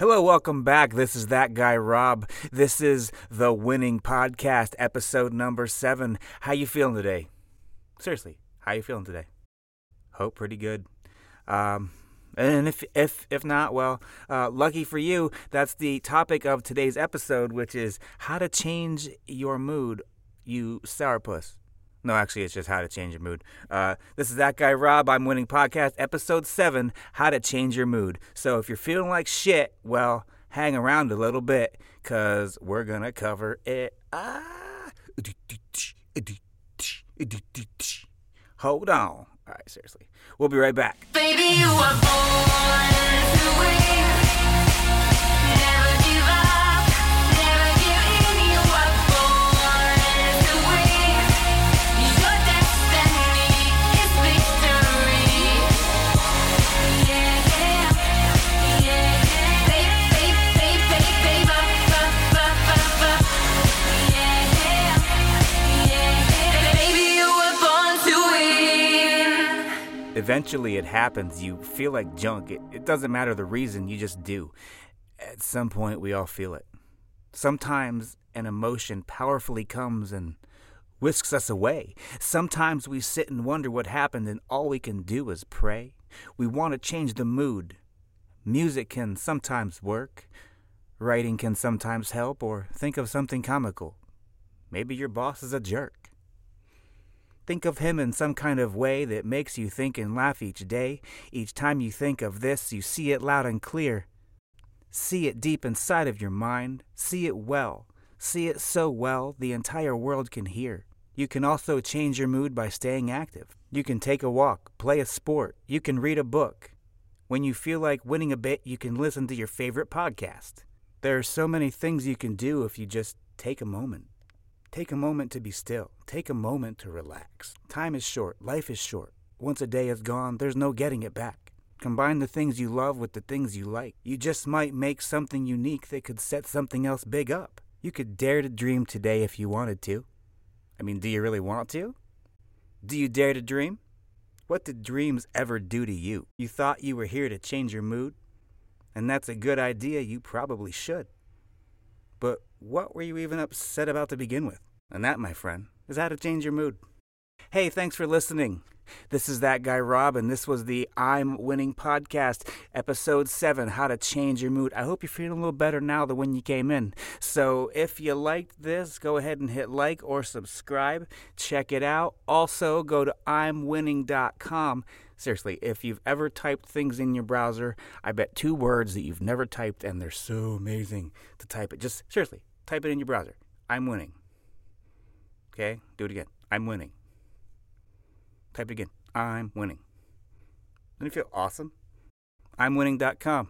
Hello, welcome back. This is that guy Rob. This is the Winning Podcast, episode number seven. How you feeling today? Seriously, how you feeling today? Hope pretty good. Um, and if if if not, well, uh, lucky for you, that's the topic of today's episode, which is how to change your mood, you sourpuss. No, actually, it's just how to change your mood. Uh, this is that guy Rob. I'm winning podcast episode seven. How to change your mood. So if you're feeling like shit, well, hang around a little bit, cause we're gonna cover it. Ah. Hold on. All right, seriously. We'll be right back. Baby, Eventually, it happens. You feel like junk. It, it doesn't matter the reason, you just do. At some point, we all feel it. Sometimes an emotion powerfully comes and whisks us away. Sometimes we sit and wonder what happened, and all we can do is pray. We want to change the mood. Music can sometimes work, writing can sometimes help, or think of something comical. Maybe your boss is a jerk. Think of him in some kind of way that makes you think and laugh each day. Each time you think of this, you see it loud and clear. See it deep inside of your mind. See it well. See it so well the entire world can hear. You can also change your mood by staying active. You can take a walk, play a sport, you can read a book. When you feel like winning a bit, you can listen to your favorite podcast. There are so many things you can do if you just take a moment. Take a moment to be still. Take a moment to relax. Time is short. Life is short. Once a day is gone, there's no getting it back. Combine the things you love with the things you like. You just might make something unique that could set something else big up. You could dare to dream today if you wanted to. I mean, do you really want to? Do you dare to dream? What did dreams ever do to you? You thought you were here to change your mood? And that's a good idea, you probably should. But what were you even upset about to begin with? And that, my friend, is how to change your mood. Hey, thanks for listening. This is that guy Rob, and this was the I'm Winning podcast, episode seven, How to Change Your Mood. I hope you're feeling a little better now than when you came in. So if you liked this, go ahead and hit like or subscribe. Check it out. Also, go to I'mWinning.com. Seriously, if you've ever typed things in your browser, I bet two words that you've never typed, and they're so amazing to type it. Just seriously, type it in your browser. I'm winning. Okay, do it again. I'm winning. Type it again. I'm winning. Doesn't it feel awesome? I'mWinning.com.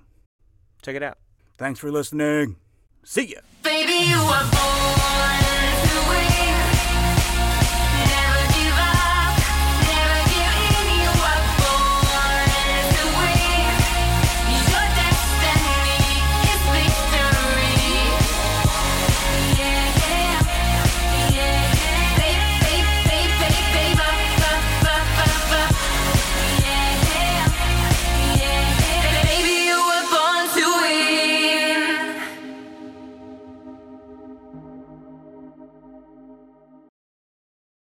Check it out. Thanks for listening. See ya. Baby,